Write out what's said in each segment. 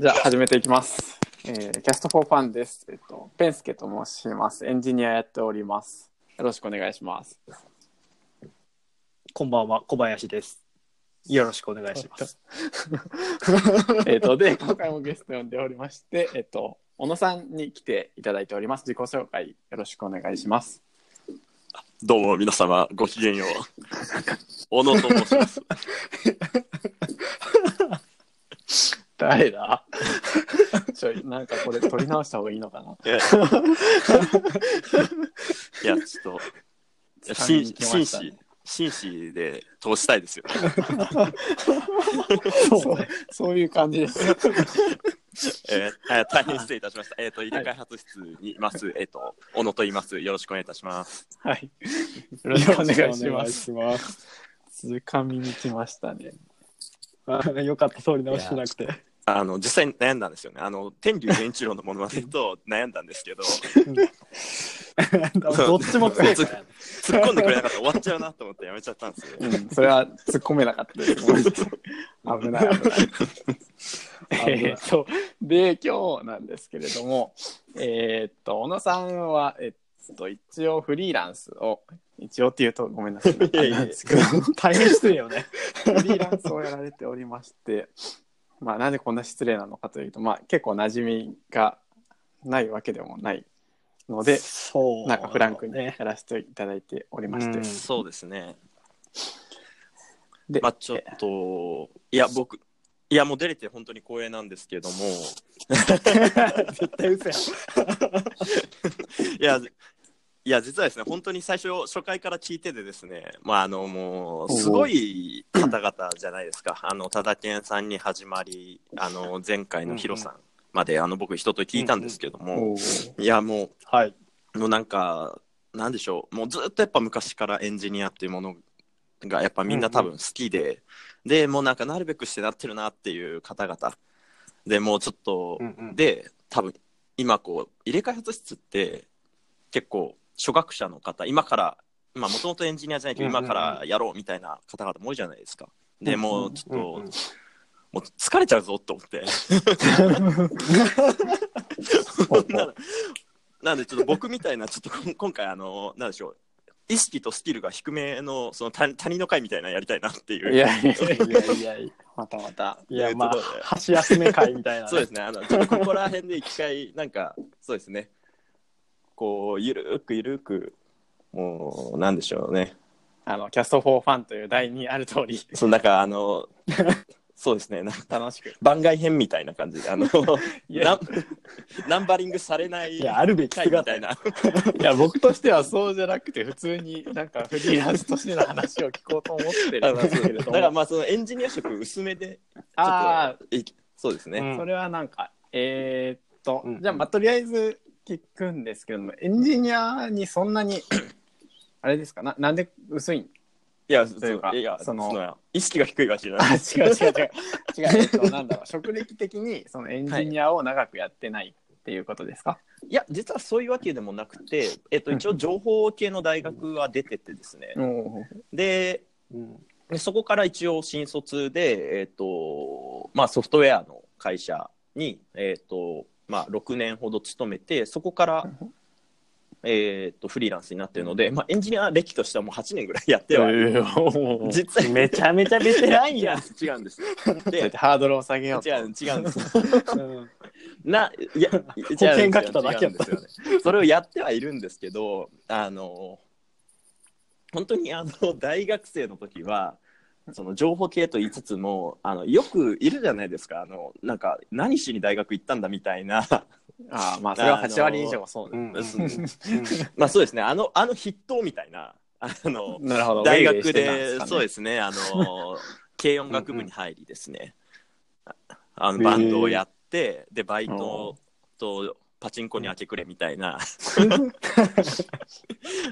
じゃあ始めていきます。えー、キャストフォーファンです。えっと、ペンスケと申します。エンジニアやっております。よろしくお願いします。こんばんは、小林です。よろしくお願いします。えっと、で、今回もゲスト呼んでおりまして、えっと、小野さんに来ていただいております。自己紹介よろしくお願いします。どうも皆様ごきげんよう。小野と申します。誰だちょい、なんかこれ取り直した方がいいのかな。いや、いやちょっと、紳来ましたね士、紳士で通したいですよね。そうそういう感じです。えーあ大変失礼いたしました。えっ、と、入れ開発室にいます、えっ、と、小野と言います。よろしくお願いいたします。はい。よろしくお願いします。つかみに来ましたね。あよかった、通り直ししなくて。あの、実際に悩んだんですよね。あの、天竜源一郎のものまねと悩んだんですけど、どっちも強いからね。突っ込んでくれなかったら終わっちゃうなと思ってやめちゃったんですよ。うん、それは突っ込めなかったです。危ない危ない。えーっと、で、今日なんですけれども、えーっと、小野さんは、えっと、一応フリーランスを、一応って言うとごめんなさい。大変失礼よね。フリーランスをやられておりまして、まあ、なんでこんな失礼なのかというと、まあ、結構馴染みがないわけでもないので、そう。なんかフランクにね。やらせていただいておりまして、うんそうですね。で、まあちょっと、いや、僕、いや、もう出れて本当に光栄なんですけども、絶対嘘や。いや、いや、実はですね、本当に最初、初回から聞いててですね、まあ、あの、もう、すごい方々じゃないですか。あの、ただけんさんに始まり、あの、前回のヒロさんまで、あの、僕、一通り聞いたんですけども、いや、もはい。う、もうなんか、なんでしょう、もうずっとやっぱ昔からエンジニアっていうものが、やっぱみんな多分好きで、で、もうなんか、なるべくしてなってるなっていう方々。で、もうちょっと、で多分今こう入れ開発室って結構初学者の方今からもともとエンジニアじゃないけど今からやろうみたいな方々も多いじゃないですか。でもうちょっと、うんうんもう疲れちゃうぞと思って ななんでちょっと僕みたいなちょっと今回あのなんでしょう意識とスキルが低めのその他他人の会みたいなのやりたいなっていういやいやいやいやまたまた。いや、まあ箸休め会みたいなね。そうですね。あの、ちょっとここら辺で一回、なんか、そうですね。こう、ゆるーくゆるーく、もう、なんでしょうね。あの、キャストフォーファンという題にある通り、そのなんか、あの、そうですね。なんか楽しく。番外編みたいな感じで、あの、ナンナンバリングされないいや、あるべき回み姿たいな。いや、僕としてはそうじゃなくて、普通になんかフリーランスとしての話を聞こうと思ってるんですけれだども。からまあ、そのエンジニア色薄めで、ちょあっとい、そうですね。うんそれはなんか、えーっと、うんじゃあ、まあ、とりあえず聞くんですけども、エンジニアにそんなに、あれですか？な、なんで薄いん？いや、というかいや、そのその、意識が低いわけじゃな。い。あ違う違う違う。違う えっとなんだろう。職歴的にそのエンジニアを長くやってないっていうことですか、い。や、実はそういうわけでもなくて、えっと、一応情報系の大学は出ててですね。おで、うん。でそこから一応新卒で、えっとまあ、ソフトウェアの会社に、えっとまあ、6年ほど勤めてそこから、えっとフリーランスになってるので、まあ、エンジニア歴としてはもう8年ぐらいやっては、ー実際めちゃめちゃベテランいやや。違うんです。でてハードルを下げようと。違う違うんです。うんないや 保険が来ただけやった。ですよ。ねそれをやってはいるんですけどあの本当にあの大学生の時はその情報系と言いつつもあのよくいるじゃないですか。あのなんか何しに大学行ったんだみたいな。ああまあそれは8割以上はそうだ、うん。うん。まあそうですね。あのあの筆頭みたいな。あのなるほど。大学でかね。そうですね。あの 軽音楽部に入りですね。あのバンドをやってでバイトとパチンコに明け暮れみたいな。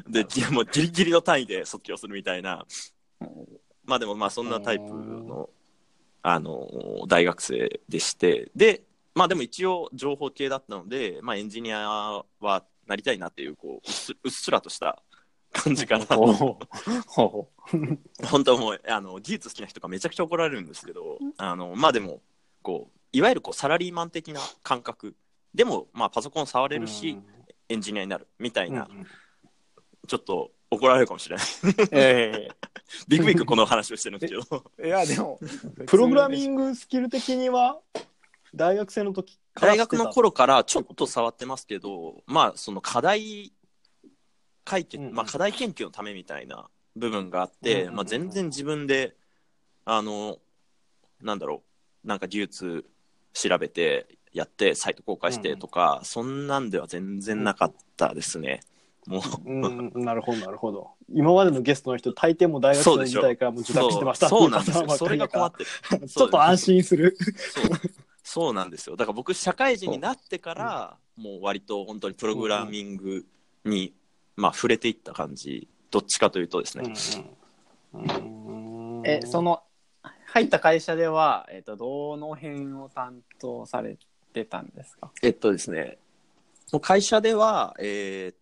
でぎもうギリギリの単位で卒業するみたいなまあでもまあそんなタイプのあの大学生でしてでまあでも一応情報系だったので、まあ、エンジニアはなりたいなっていうこううっすらとした感じかな。本当もうあの技術好きな人がめちゃくちゃ怒られるんですけどあのまあでもこういわゆるこうサラリーマン的な感覚でも、まあ、パソコン触れるし、エンジニアになるみたいな、うん。ちょっと怒られるかもしれない。え ビクビクこの話をしてるんですけど。えいやでも プログラミグングスキル的には大学生の時から大学の頃からちょっと触ってますけどまあその課題解決、うんうん。まあ、課題研究のためみたいな部分があって、うんうん。まあ、全然自分であのなんだろうなんか技術調べてやってサイト公開してとか、そんなんでは全然なかったですね、もう。うんなるほどなるほど。今までのゲストの人大抵も大学生時代からもう受託してました。そうそうなんですよ。それりだからが困ってる。ちょっと安心する。そう。そうなんですよ。だから僕社会人になってから、もう割と本当にプログラミングに、まあ、触れていった感じ。どっちかというとですね、えその入った会社では、えっとどの辺を担当されてたんですか？えっとですね。もう会社ではえーっ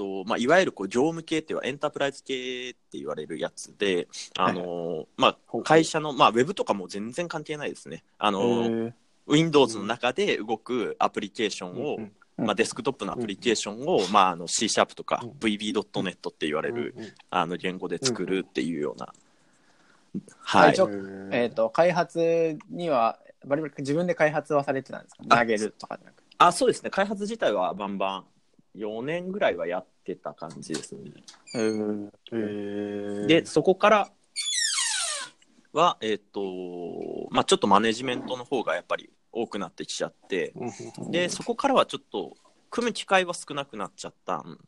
とまあ、いわゆるこう業務系っていうかエンタープライズ系って言われるやつで、あのまあ、会社の、まあ、ウェブとかも全然関係ないですね。あの、え Windows の中で動くアプリケーションを、うんまあ、デスクトップのアプリケーションを、まあ、あの C シャープとかうん。VB.net って言われる、あの言語で作るっていうような、ははい。えっ、と開発にはバリバリ自分で開発はされてたんですか？あ投げるとかじゃなくて。あそうですね。開発自体はバンバン4年ぐらいはやってた感じですね。へー。でそこからはえっ、とまあちょっとマネジメントの方がやっぱり多くなってきちゃってうんでそこからはちょっと組む機会は少なくなっちゃったん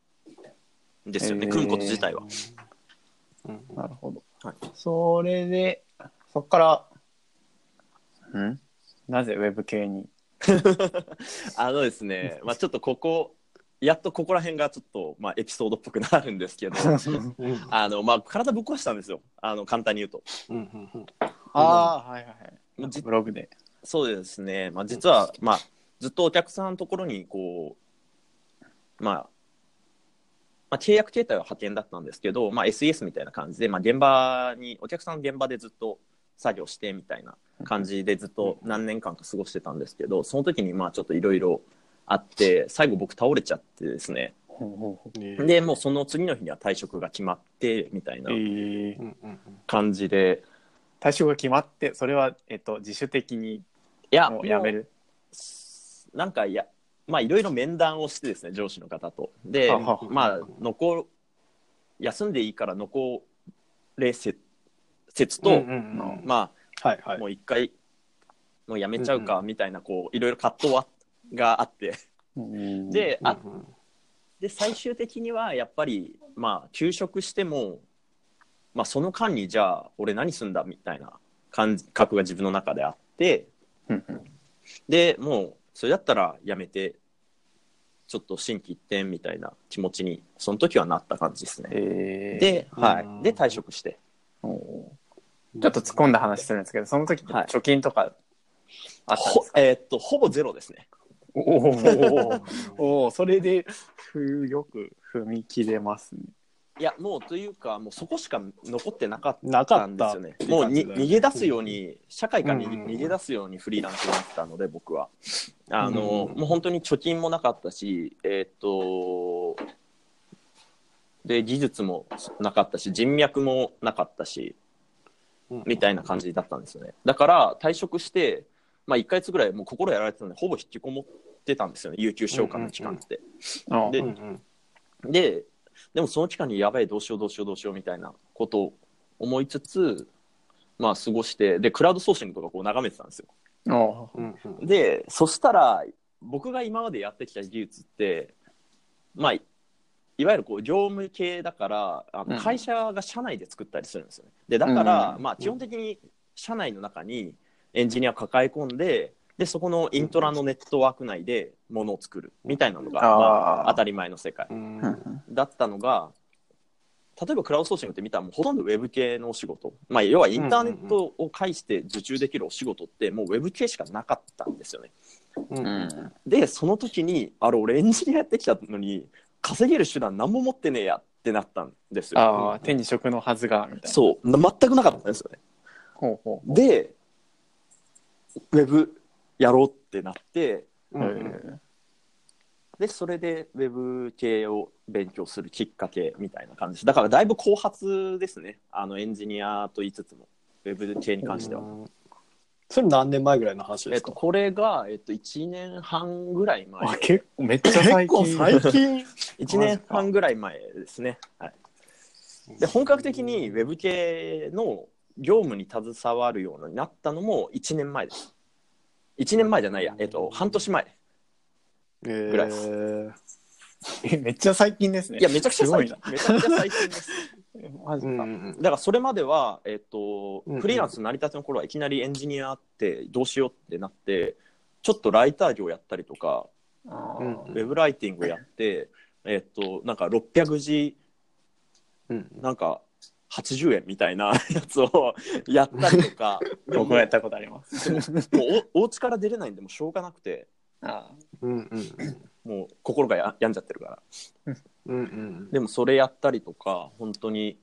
ですよね、へー。組むこと自体は。うん。なるほど、はい。それでそこからん？なぜウェブ系に？あのですね、まあ、ちょっとここ、やっとここら辺がちょっと、まあ、エピソードっぽくなるんですけど、うんあの、まあ、体ぶっ壊したんですよ。あの、簡単に言うと。うんうんうんああはいはいはいじブログでそうですね。まあ、実は、まあ、ずっとお客さんのところに、こう、まあ、まあ、契約形態は派遣だったんですけど、まあ、SES みたいな感じで、まあ、現場に、お客さんの現場でずっと作業してみたいな感じでずっと何年間か過ごしてたんですけど、その時に、まあ、ちょっといろいろあって、最後僕倒れちゃってですね、ねでもうその次の日には退職が決まってみたいな感じで、退職が決まってそれは、えっと自主的にいやもう辞める？なんかいやまあいろいろ面談をしてですね上司の方と。でまあ残休んでいいから残れ説説と、うんうんうん。まあはいはい。もう一回もうやめちゃうかみたいなこういろいろ葛藤はがあって。であで最終的にはやっぱりまあ休職しても、まあ、その間にじゃあ俺何すんだみたいな感覚が自分の中であって。でもうそれだったらやめてちょっと心機一転みたいな気持ちにその時はなった感じですね。えー。で,、はうん。い、で退職して。ちょっと突っ込んだ話するんですけどその時貯金とかあったんですか、ほ,、えーっとほぼゼロですね。お おそれでふよく踏み切れますね。いやもうというかもうそこしか残ってなかったたんですよね。もうに逃げ出すように、社会からにうん逃げ出すようにフリーランスになったので僕は。あの、うんもう本当に貯金もなかったしえーっとで技術もなかったし人脈もなかったしうん。みたいな感じだったんですよね。だから退職して、まあ、1か月ぐらいもう心やられてたんでほぼ引きこもってたんですよね有給消化の期間って。あでうんうん。ででもその期間にやばいどうしようどうしようどうしようみたいなことを思いつつまあ過ごしてでクラウドソーシングとかこう眺めてたんですよ。あうんうん。でそしたら僕が今までやってきた技術ってまあいいわゆるこう業務系だからあうん。の会社が社内で作ったりするんですよね。でだから、うん。まあ基本的に社内の中にエンジニアを抱え込んででそこのイントラのネットワーク内でものを作るみたいなのが、まあ、当たり前の世界だったのが例えばクラウドソーシングって見たらもうほとんどウェブ系のお仕事、まあ、要はインターネットを介して受注できるお仕事ってもうウェブ系しかなかったんですよね。うん。うん。でその時にあれ俺エンジニアやってきたのに稼げる手段何も持ってねえやってなったんですよ。ああ手に職のはずがみたいな。そう。な全くなかったんですよね。ほうほう。でウェブやろうってなってうんえでそれでウェブ系を勉強するきっかけみたいな感じ。ですだからだいぶ後発ですね。あのエンジニアと言いつつもウェブ系に関しては。うん。それ何年前ぐらいの話ですか？えっと、これが、えっと、1年半ぐらい前。あ結構めっちゃ最近。結構最近。1年半ぐらい前ですね。はい、で本格的にウェブ系の業務に携わるようになったのも1年前です。1年前じゃないや、えっと、半年前。ぐらいでえめっちゃ最近ですね。いや、めちゃくちゃ最近。す、めちゃくちゃ最近です。マジか、うんだからそれまでは、えっとうんうん。フリーランス成り立ての頃はいきなりエンジニアってどうしようってなって、ちょっとライター業やったりとか、ウェブライティングやって、えっと、なんか600字うん。なんか80円みたいなやつをやったりとか 僕も。やったことあります。もうお お家から出れないんでもうしょうがなくて。あうんうんもう心がや病んじゃってるから。うんうんでもそれやったりとか本当に。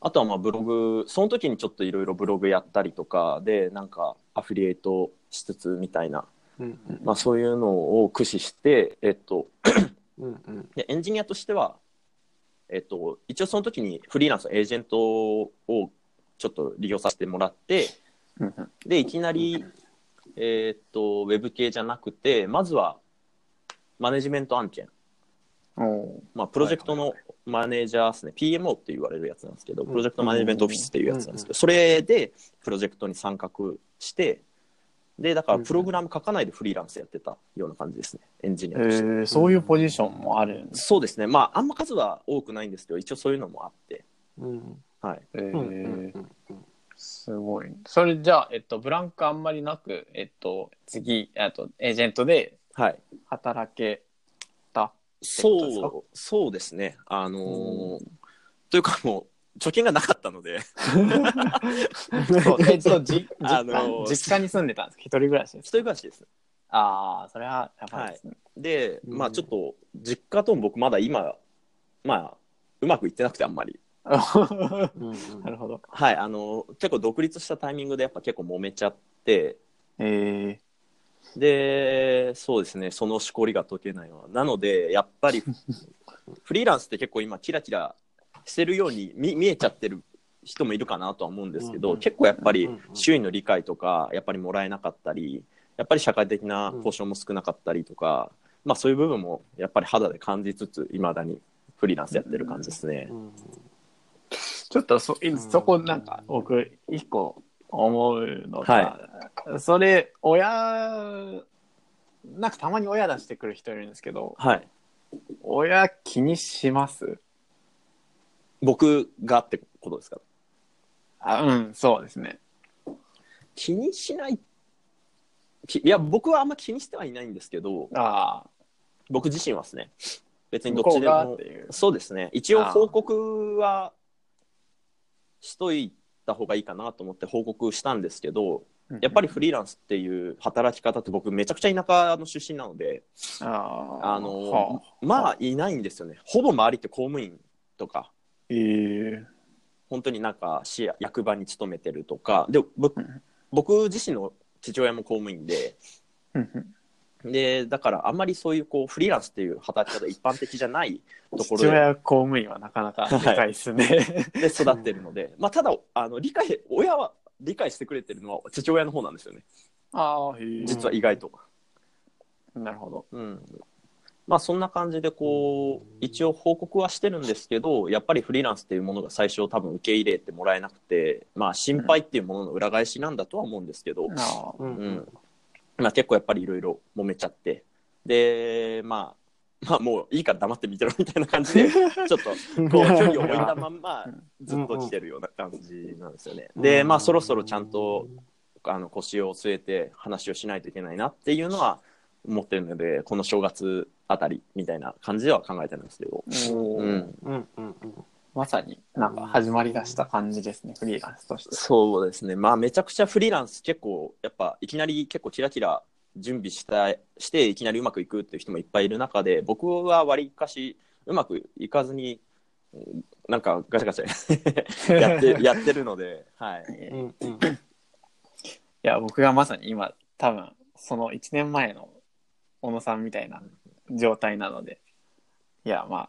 あとはまあブログその時にちょっといろいろブログやったりとかでなんかアフィリエイトしつつみたいな、うん。まあ、そういうのを駆使して、えっと、うんうん。でエンジニアとしては、えっと、一応その時にフリーランスのエージェントをちょっと利用させてもらってでいきなり、えっとウェブ系じゃなくてまずはマネジメント案件、まあ、プロジェクトのマネージャーですね、PMO って言われるやつなんですけど、ん。プロジェクトマネジメントオフィスっていうやつなんですけど、それでプロジェクトに参画してでだからプログラム書かないでフリーランスやってたような感じですねエンジニアえとして。ー、そういうポジションもあるんです、そうですね。まあ、あんま数は多くないんですけど、一応そういうのもあって。うんはい。すごいそれじゃあ、えっと、ブランクあんまりなく、えっと、次あとエージェントではい。働けたそう、そうですね。あのーというかもう、貯金がなかったので、そう。えっとじ実家,、あ実家に住んでたんですか？一人暮らしです。一人暮らしです。ああそれはやばいですね、で、うん。まあちょっと、実家とも僕まだ今、まあ、うまくいってなくてあんまり。なるほど。はい。あのー結構独立したタイミングでやっぱ結構揉めちゃって、えで、そうですね、そのしこりが解けないのは。なので、やっぱり、フリーランスって結構今、キラキラしてるように見見えちゃってる人もいるかなとは思うんですけど、うんうん結構やっぱりうんうん周囲の理解とか、やっぱりもらえなかったり、やっぱり社会的な保障も少なかったりとか、まあそういう部分もやっぱり肌で感じつつ、いまだにフリーランスやってる感じですね。うんー、ちょっとそそこなんか僕一個思うのが、それ親なんかたまに親出してくる人いるんですけどはい。親気にします？僕がってことですか？あうんそうですね。気にしない。きいや、僕はあんま気にしてはいないんですけど、ああ。僕自身はですね、別にどっちでもそうですね。一応報告はしといた方がいいかなと思って報告したんですけど、やっぱりフリーランスっていう働き方って僕めちゃくちゃ田舎の出身なので、あ。あの、はあ。まあいないんですよね。ほぼ周りって公務員とか、ええ本当になんか市や役場に勤めてるとか、で、僕うん。僕自身の父親も公務員で、で、だからあんまりそういうこうフリーランスっていう働き方一般的じゃないところ父で親公務員はなかなかでかいですね、で育ってるので、まあ、ただあの理解親は理解してくれてるのは父親の方なんですよね。ああへえ実は意外と、なるほど。うんまあそんな感じでこう一応報告はしてるんですけどやっぱりフリーランスっていうものが最初多分受け入れてもらえなくてまあ心配っていうものの裏返しなんだとは思うんですけど、うん。うん。まあ、結構やっぱりいろいろ揉めちゃって。でまあまあもういいから黙って見てろみたいな感じで ちょっとこう距離を置いたまんまずっと来てるような感じなんですよね。でまあそろそろちゃんとあの腰を据えて話をしないといけないなっていうのは思ってるのでこの正月あたりみたいな感じでは考えてるんですけど、おー。うん、うんうんうんまさになんか始まりだした感じですねフリーランスとして。そうですね。まあめちゃくちゃフリーランス結構やっぱいきなり結構キラキラ準備したしていきなりうまくいくっていう人もいっぱいいる中で僕はわりかしうまくいかずにうんなんかガチャガチャ やって やってるので、はい、うんうんいや僕がまさに今多分その1年前の小野さんみたいな状態なので。いやま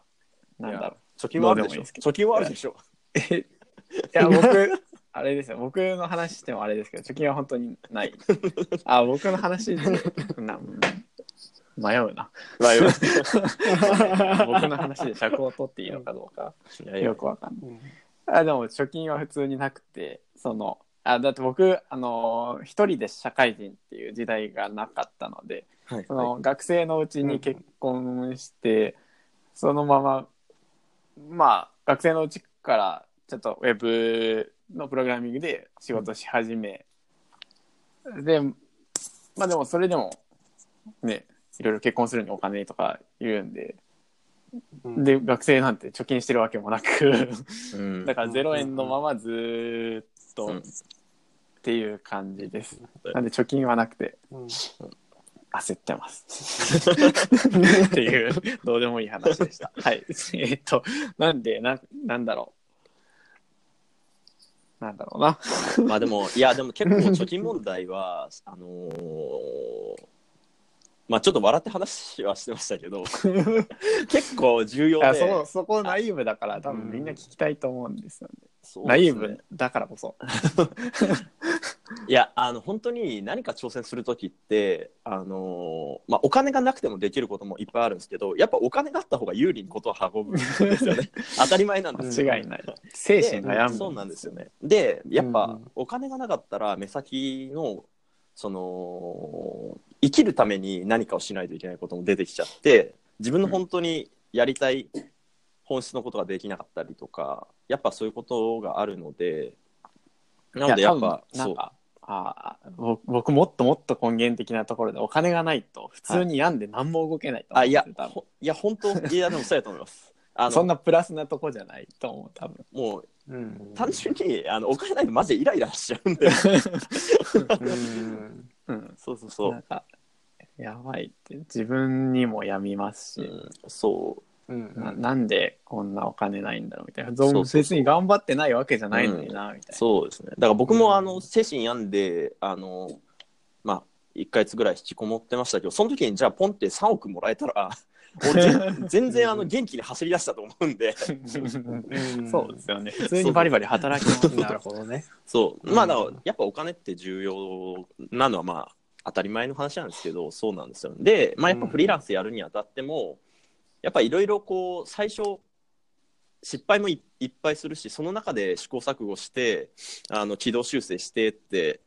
あなんだろう。貯金はあるでしょ。貯金はあるでしょ。えいや僕あれですよ。僕の話してもあれですけど貯金は本当にない。あ僕の話でな迷うな。まあよ僕の話で尺を取っていいのかどうか。いやいやよくわかんない。あでも貯金は普通になくてそのあだって僕あの一人で社会人っていう時代がなかったのではいその学生のうちに結婚して、そのまままあ学生のうちからちょっとウェブのプログラミングで仕事し始め、でまあでもそれでもねいろいろ結婚するにお金とか言うんでうん。で学生なんて貯金してるわけもなくうん。だから0円のままずーっとうんっていう感じです。なんで貯金はなくてうん焦ってます。っていうどうでもいい話でした。はい。えっとなんでななんだろう。なんだろうな。まあでも、いや、でも結構貯金問題は、あのーまあちょっと笑って話はしてましたけど、結構重要いやで、そそこナイーブだから多分みんな聞きたいと思うんですよね。そうナイーブだからこそ。いや、あの、本当に何か挑戦するときって、あのーまあお金がなくてもできることもいっぱいあるんですけど、やっぱお金があった方が有利にことを運ぶんですよね。当たり前なんです違いない。精神が病む。そうなんですよね。で、やっぱうんお金がなかったら目先のその生きるために何かをしないといけないことも出てきちゃって自分の本当にやりたい本質のことができなかったりとかやっぱそういうことがあるのでなのでやっぱそう。あー僕僕もっともっと根源的なところでお金がないと普通に病んで何も動けないと思あいやうんですよ多分。ほいや本当いやでもそうやと思います。あのそんなプラスなとこじゃないと思う多分。もううん。単純にあのお金ないとマジでイライラしちゃうんで。うん。うん。そうそうそう。やばいって。自分にも病みますし、うん、そううんななんでこんなお金ないんだろうみたいな。そうそうそう。別に頑張ってないわけじゃないのにな、みたいな。そうですね。だから僕も、うん。あの精神病んで、あの、まあ、1ヶ月ぐらい引きこもってましたけど、その時にじゃあポンって3億もらえたら、俺全全然あの元気に走り出したと思うんで、うん。そうですよね。普通にバリバリ働きます。なるほどね。そう。まあ、だからうんやっぱお金って重要なのはまあ、当たり前の話なんですけど、そうなんですよ。で、まあやっぱフリーランスやるにあたっても、やっぱいろいろこう、最初、失敗もいいっぱいするし、その中で試行錯誤して、あの、軌道修正してって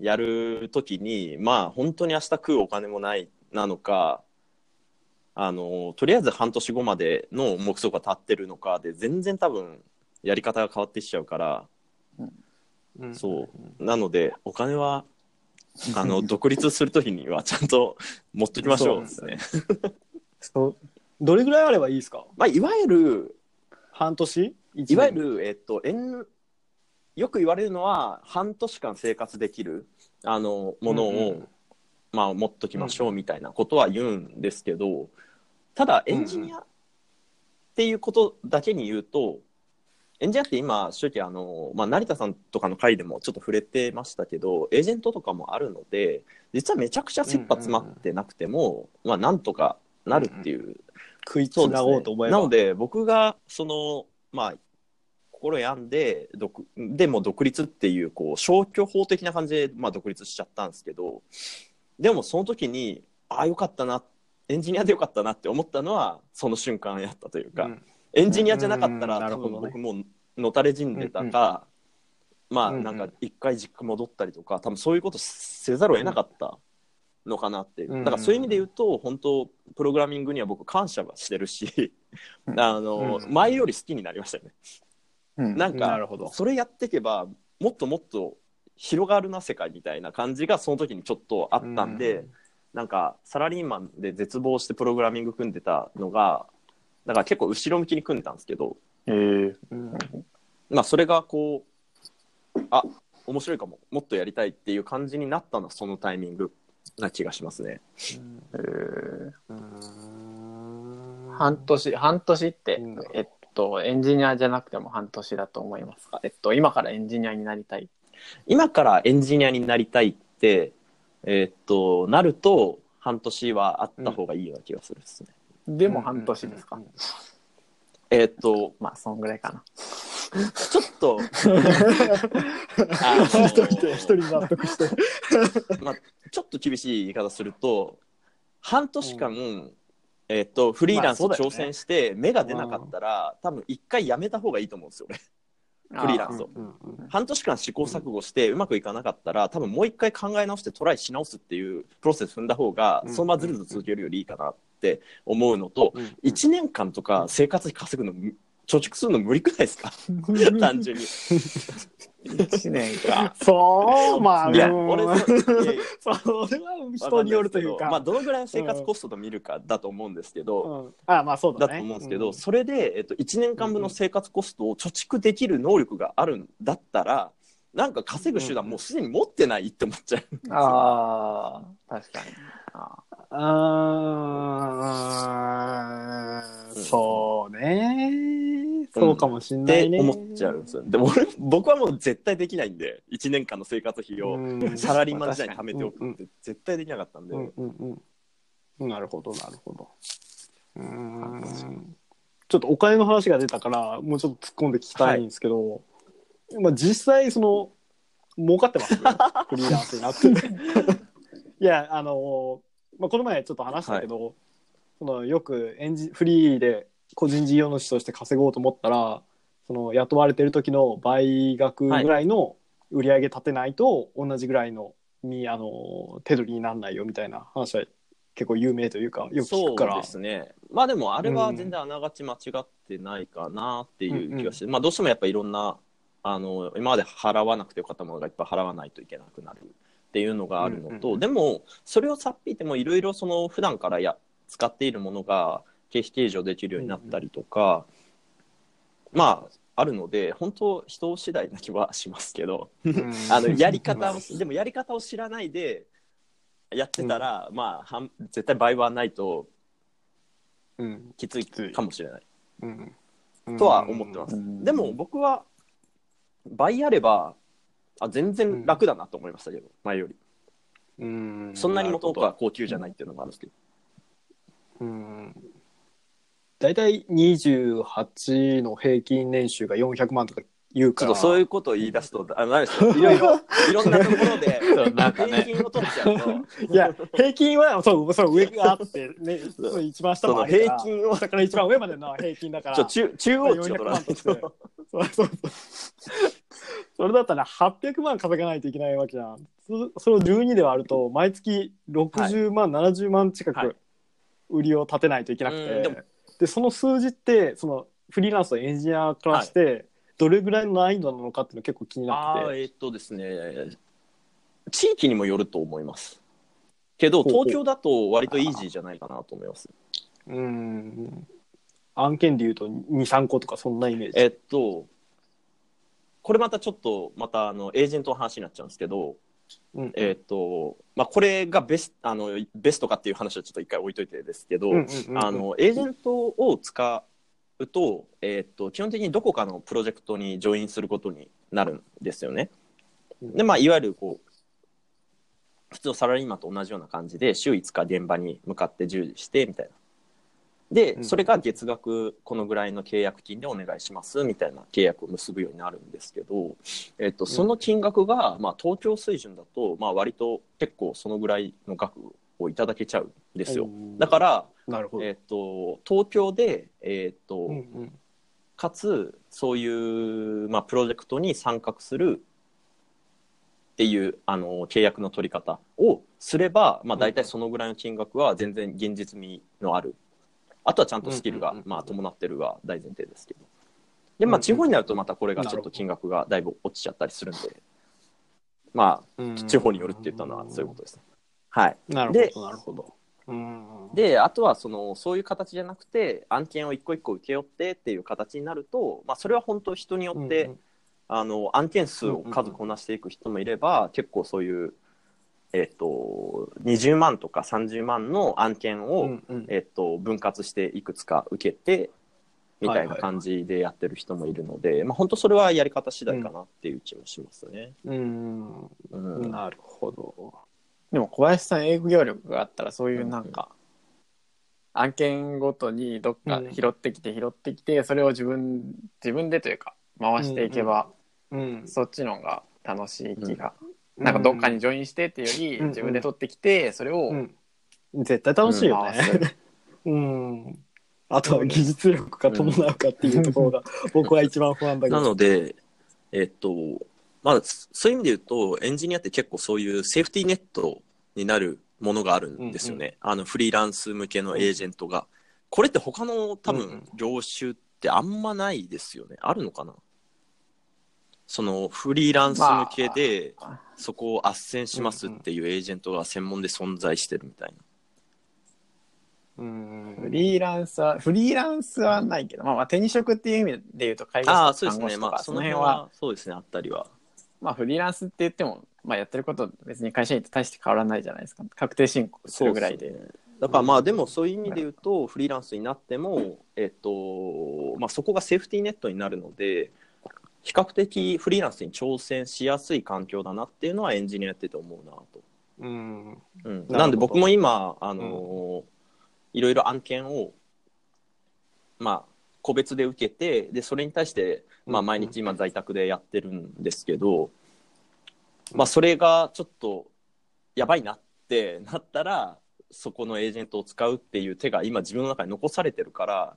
やるときに、まあ本当に明日食うお金もないなのか、あの、とりあえず半年後までの目標が立ってるのかで、全然多分やり方が変わってきちゃうから、うん。そう。なので、お金は、あの、独立するときにはちゃんと持ってきましょうですね。そうどれぐらいあればいいですか？まあ、いわゆる、半年？いわゆる、えっと、えんよく言われるのは、半年間生活できる、あの、ものを、うんうん。まあ、持っときましょうみたいなことは言うんですけど、ただ、エンジニアっていうことだけに言うと、エンジニアって今、正直あの、まあ、成田さんとかの回でもちょっと触れてましたけど、エージェントとかもあるので、実はめちゃくちゃ切羽詰まってなくても、まあ、なんとかなるっていう食いつなごうと思えば。なので僕がそのまあ心病んで独でも独立っていうこう消去法的な感じで、まあ、独立しちゃったんですけどでもその時にああよかったなエンジニアでよかったなって思ったのはその瞬間やったというか、うん。エンジニアじゃなかったら、うんなる多分僕ものたれ死んでたか、まあうんうん。なんか一回実家戻ったりとか多分そういうことせざるを得なかったのかなっていう、うん。だからそういう意味で言うと本当プログラミングには僕感謝はしてるし、うん。あのうん。前より好きになりましたよね。うん。なんかなるほど。それやっていけばもっともっと広がるな世界みたいな感じがその時にちょっとあったんで、なんかサラリーマンで絶望してプログラミング組んでたのがだから結構後ろ向きに組んでたんですけど、えー。うん。まあ、それがこうあ面白いかも。もっとやりたいっていう感じになったのはそのタイミングな気がしますね。えーうん半年半年って、うん。えっとエンジニアじゃなくても半年だと思いますか？えっと今からエンジニアになりたい。今からエンジニアになりたいってえーっと、なると、半年はあった方がいいような気がするですね。でも半年ですか、うんうんうんえーっと、まあそんぐらいかなちょっと、一人で一人納得して。まあ、ちょっと厳しい言い方すると、半年間、えーっと、フリーランスまあそうだよね。挑戦して、芽が出なかったら、多分一回やめた方がいいと思うんですよ、俺。フリーランスを。うんうん半年間試行錯誤してうまくいかなかったら多分もう一回考え直してトライし直すっていうプロセス踏んだ方がうん。そのままずるずる続けるよりいいかなって思うのとうん。1年間とか生活費稼ぐのむ貯蓄するの無理くないですか？単純に。1年か。そう、まあ、いやうん。俺そいやいや。それは人によるというか。まあ、どのぐらいの生活コストと見るかだと思うんですけど、うん。あまあそうだね。だと思うんですけど、それで、えっと、1年間分の生活コストを貯蓄できる能力があるんだったらなんか稼ぐ手段もうすでに持ってないって思っちゃうんです。よ。ああ確かに。ああーそうね。そうかもしんっないね。て思っちゃうんですよ。でも俺僕はもう絶対できないんで1年間の生活費をうんサラリーマン時代に貯めておくうんって絶対できなかったんで、うんうんうん。なるほど、なるほど。うーん。ちょっとお金の話が出たから、もうちょっと突っ込んで聞きたいんですけど、まあ実際、その、儲かってます フリーランスになって。いや、あの、まあ、この前ちょっと話したけど、そのよくエンジフリーで個人事業主として稼ごうと思ったら、その雇われてる時の倍額ぐらいの売り上げ立てないと同じぐらいのみあの手取りにならないよみたいな話は結構有名というかよく聞そうくから。ですね。まあでもあれは全然あながち間違ってないかなっていう気がして、まあどうしてもやっぱいろんなあの今まで払わなくてよかったものがいっぱい払わないといけなくなるっていうのがあるのと、うんうんうん。でもそれをさっぴいてもいろいろその普段からや使っているものが経費計上できるようになったりとか、まああるので本当人次第な気はしますけどうん。あのやり方を でもやり方を知らないでやってたら、まあはん絶対倍はないとうんきついかもしれない。うん。とは思ってます。うん。でも僕は倍あればあ全然楽だなと思いましたけど、前より。うんそんなに元々は高級じゃないっていうのもあるんですけど。うん大体28の平均年収が400万とか言うちょっとそういうことを言い出すと、あの、なんでしょう、いろいろ、いろんなところで、そうなんかね。平均を取っちゃうと、いや平均はそうそう上があってねそう。一番下そのもあるから平均を、だから一番上までの平均だからちょ中中央値を取らない400万と。そうそうそう。それだったら800万稼がないといけないわけじゃん。そそれを12で割ると、毎月60万、70万近はい。く売りを立てないといけなくて、うんでもでその数字って、そのフリーランスのエンジニアからして、どれぐらいの難易度なのかっていうの結構気になってて。えーっとですね、地域にもよると思います。けど、東京だと割とイージーじゃないかなと思います。うん。案件で言うと2、3個とかそんなイメージ。えっと、これまたちょっと、またあのエージェントの話になっちゃうんですけど、うんえっと、まあ、これがベスあのベストかっていう話はちょっと一回置いといてですけど、あのエージェントを使うと,、えっと基本的にどこかのプロジェクトにジョインすることになるんですよね。でまあ、いわゆるこう普通のサラリーマンと同じような感じで週5日現場に向かって従事してみたいな。で、うんそれが月額このぐらいの契約金でお願いしますみたいな契約を結ぶようになるんですけど、えっと、その金額が、まあ、東京水準だと、まあ、割と結構そのぐらいの額をいただけちゃうんですよ。だから。えっと、東京で、えっとうんうん。かつそういう、まあ、プロジェクトに参画するっていうあの契約の取り方をすれば、まあ、大体そのぐらいの金額は全然現実味のある。あとはちゃんとスキルが、まあ、伴ってるが大前提ですけど。で、まあ、地方になるとまたこれがちょっと金額がだいぶ落ちちゃったりするんで。まあ地方によるって言ったのはそういうことですね。はい、なるでほど、なるほど。うん。であとはそのそういう形じゃなくて案件を一個一個請け負ってっていう形になると、まあ、それは本当人によって、うんうん。あの案件数を数こなしていく人もいれば、結構そういう、えっと20万とか30万の案件を、うんうん。えっと分割していくつか受けてみたいなはいはい感じでやってる人もいるので、まあ、本当それはやり方次第かなっていう気もしますね。うん。うん。なるほど。でも小林さん営業力があったらそういうなんか、案件ごとにどっか拾ってきて拾ってきて、それを自分自分でというか回していけば、うん。そっちの方が楽しい気が、うんなんかどっかにジョインしてっていうより、うん自分で取ってきてそれを、うん。絶対楽しいよね。うん。あとは技術力が伴うかっていうところが僕は一番不安だけなど。ので、えっと、まあ、そういう意味で言うと、エンジニアって結構そういうセーフティーネットになるものがあるんですよね。あの、フリーランス向けのエージェントが。これって他の多うんうん分、業種ってあんまないですよね。あるのかな？その、フリーランス向けで、そこを斡旋しますっていうエージェントが専門で存在してるみたいな。うんフリーランスはフリーランスはないけど、まあ、まあ手に職っていう意味で言うと介護士とかああ、そうですね。看護師とかまあ、その辺は、そうですね、あったりは。まあフリーランスって言っても、まあ、やってること別に会社員と大して変わらないじゃないですか。確定申告するぐらいで。だからまあでもそういう意味で言うと、フリーランスになっても、えっとまあ、そこがセーフティーネットになるので比較的フリーランスに挑戦しやすい環境だなっていうのはエンジニアやってて思うなと。うん。うん、ど。なんで僕も今、あのいろいろ案件を、まあ、個別で受けてでそれに対して、まあ、うん。毎日今在宅でやってるんですけど、まあ、それがちょっとやばいなって なったらそこのエージェントを使うっていう手が今自分の中に残されてるから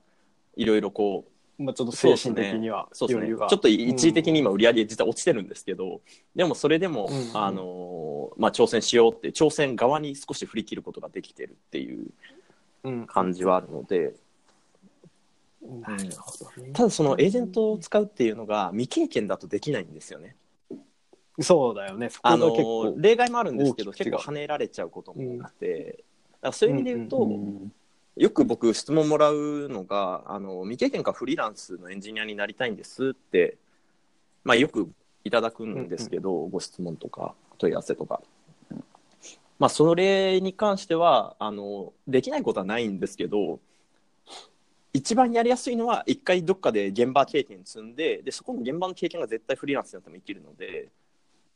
いろいろこうまあちょっと精神的にはそうですね。ちょっと一時的に今売り上げ実は落ちてるんですけど、でもそれでも、うん。あのまあ、挑戦しようって挑戦側に少し振り切ることができてるっていううん。感じはあるので、なるほどね。ただそのエージェントを使うっていうのが未経験だとできないんですよね。そうだよね。あの構。例外もあるんですけど結構跳ねられちゃうことも多くて、だからそういう意味で言うと、うんよく僕質問もらうのがあの未経験かフリーランスのエンジニアになりたいんですって、まあ、よくいただくんですけど、ご質問とか問い合わせとか、まあ、それに関してはあのできないことはないんですけど一番やりやすいのは一回どっかで現場経験積んででそこの現場の経験が絶対フリーランスになっても生きるので、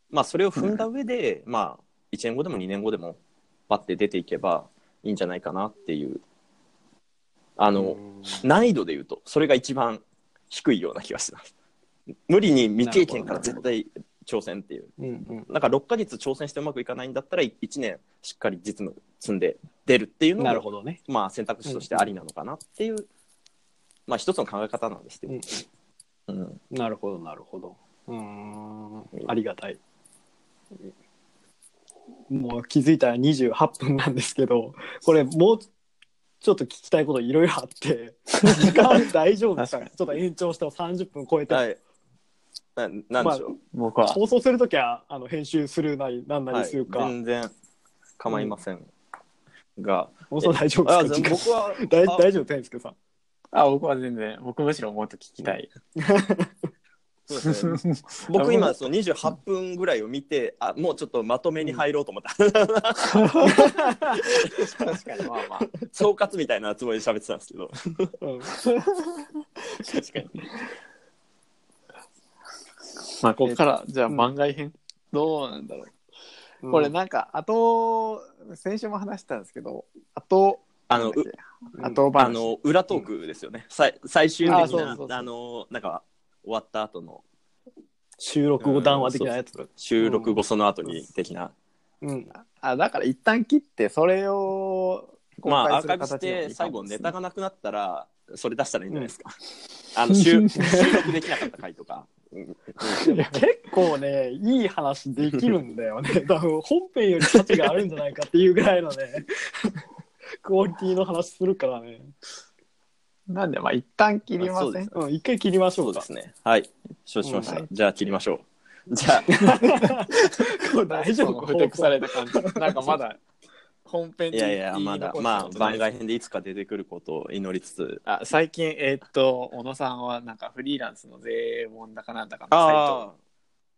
まあ、それを踏んだ上で、まあ、1年後でも2年後でもバッて出ていけばいいんじゃないかなっていう。あの、難易度で言うとそれが一番低いような気がします。無理に未経験から絶対挑戦っていう。うんうん。なんか6ヶ月挑戦してうまくいかないんだったら1年しっかり実務積んで出るっていうのもなるほどね。まあ選択肢としてありなのかなっていう、まあ一つの考え方なんですけど、うん。なるほど、なるほど。うーん、ありがたい。もう気づいたら28分なんですけど、これもうちょっと聞きたいこといろいろあって、時間大丈夫ですか？ねちょっと延長しても30分超えて、はい。ななんでしょう、僕は。放送するときはあの編集するなりなんなりするか、はい、全然構いませんが、放送大丈夫あですか？僕はあ大大丈夫ですかさん。あ僕は全然僕むしろもっと聞きたい、そうですね。僕今その28分ぐらいを見てあもうちょっとまとめに入ろうと思った、確かにまあまあ。総括みたいなつもりで喋ってたんですけど。うん確かに。まあここからじゃあうん番外編、どうなんだろう。うんこれなんかあと先週も話したんですけどあとあのなんだっけうんあと話あの裏トークですよね、さい最終的なあのなんか終わった後の収録後談話的なやつ。収録後その後に的な、うん。あだから一旦切ってそれをまあアー公カイブして最後ネタがなくなったらそれ出したらいいんじゃないですか、あの収 収録できなかった回とか、結構ね、いい話できるんだよね。多分本編より価値があるんじゃないかっていうぐらいのね、クオリティの話するからね。なんでまあ一旦切りません。そうん、一回切りましょか。そううで。すね。はい。承知しました、じゃあ切りましょう。じゃあ。大丈夫ふてくされた感じ。なんかまだ本編いやいやまだまあ番外編編でいつか出てくることを祈りつつ。あ最近えーっと小野さんはなんかフリーランスの税問だかなんだかのサイトあ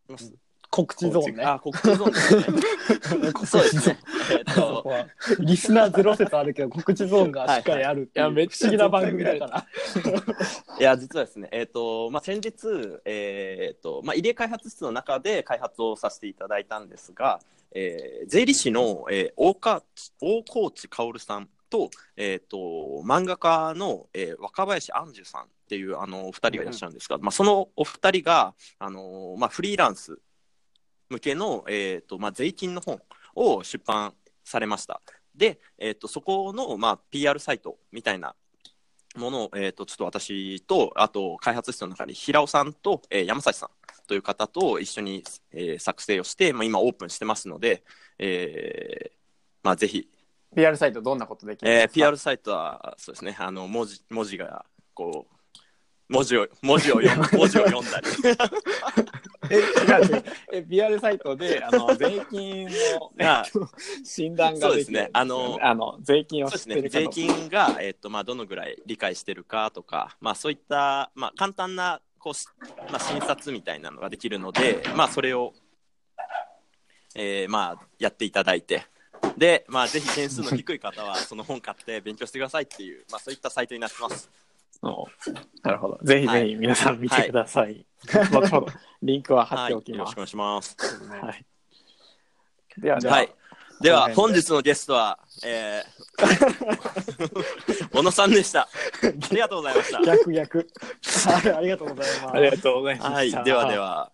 あ告知ゾーンね。あ、告知ゾーンですね。そうですね。えっとはリスナーゼロ説あるけど、告知ゾーンがしっかりあるっていうはいはいいやめっちゃ不思議な番組だから。いや、実はですね、えっ、と、まあ、先日、えっ、と、まあ、入江開発室の中で開発をさせていただいたんですが、えー税理士の、えー大河内大河内薫さんと,、えー、と漫画家の、えー若林杏樹さんっていうあのお二人がいらっしゃるんですが、まあ、そのお二人が、あのまあ、フリーランス向けの、えーとまあ、税金の本を出版されました。で、えー、とそこの、まあ、PR サイトみたいなものを、えー、とちょっと私とあと開発室の中に平尾さんと、えー山崎さんという方と一緒に、えー作成をして、まあ、今オープンしてますので、えーまあ、ぜひ。PR サイトどんなことできるんえーですか、PR サイトはそうですね。あの文字文字がこう文字を文字を読ん文字を読んだり。え違うえ PR サイトであの 税金の、がえっと診断ができるんそうですね。あのあの税金を知っね税金が、えっとまあ、どのぐらい理解してるかとか、まあ、そういった、まあ、簡単なこうし、まあ、診察みたいなのができるので、まあ、それを、えーまあ、やっていただいて。で、まあ、ぜひ点数の低い方はその本買って勉強してくださいっていう、まあ、そういったサイトになってます。そうなるほどぜひはいぜひ皆さん見てください、後ほどリンクは貼っておきますろしくお願いします。はい、ではでは、はい。では、本日のゲストは、えー、小野さんでした。ありがとうございました。逆逆。はい、ありがとうございます。ありがとうございました、はい、ではでは。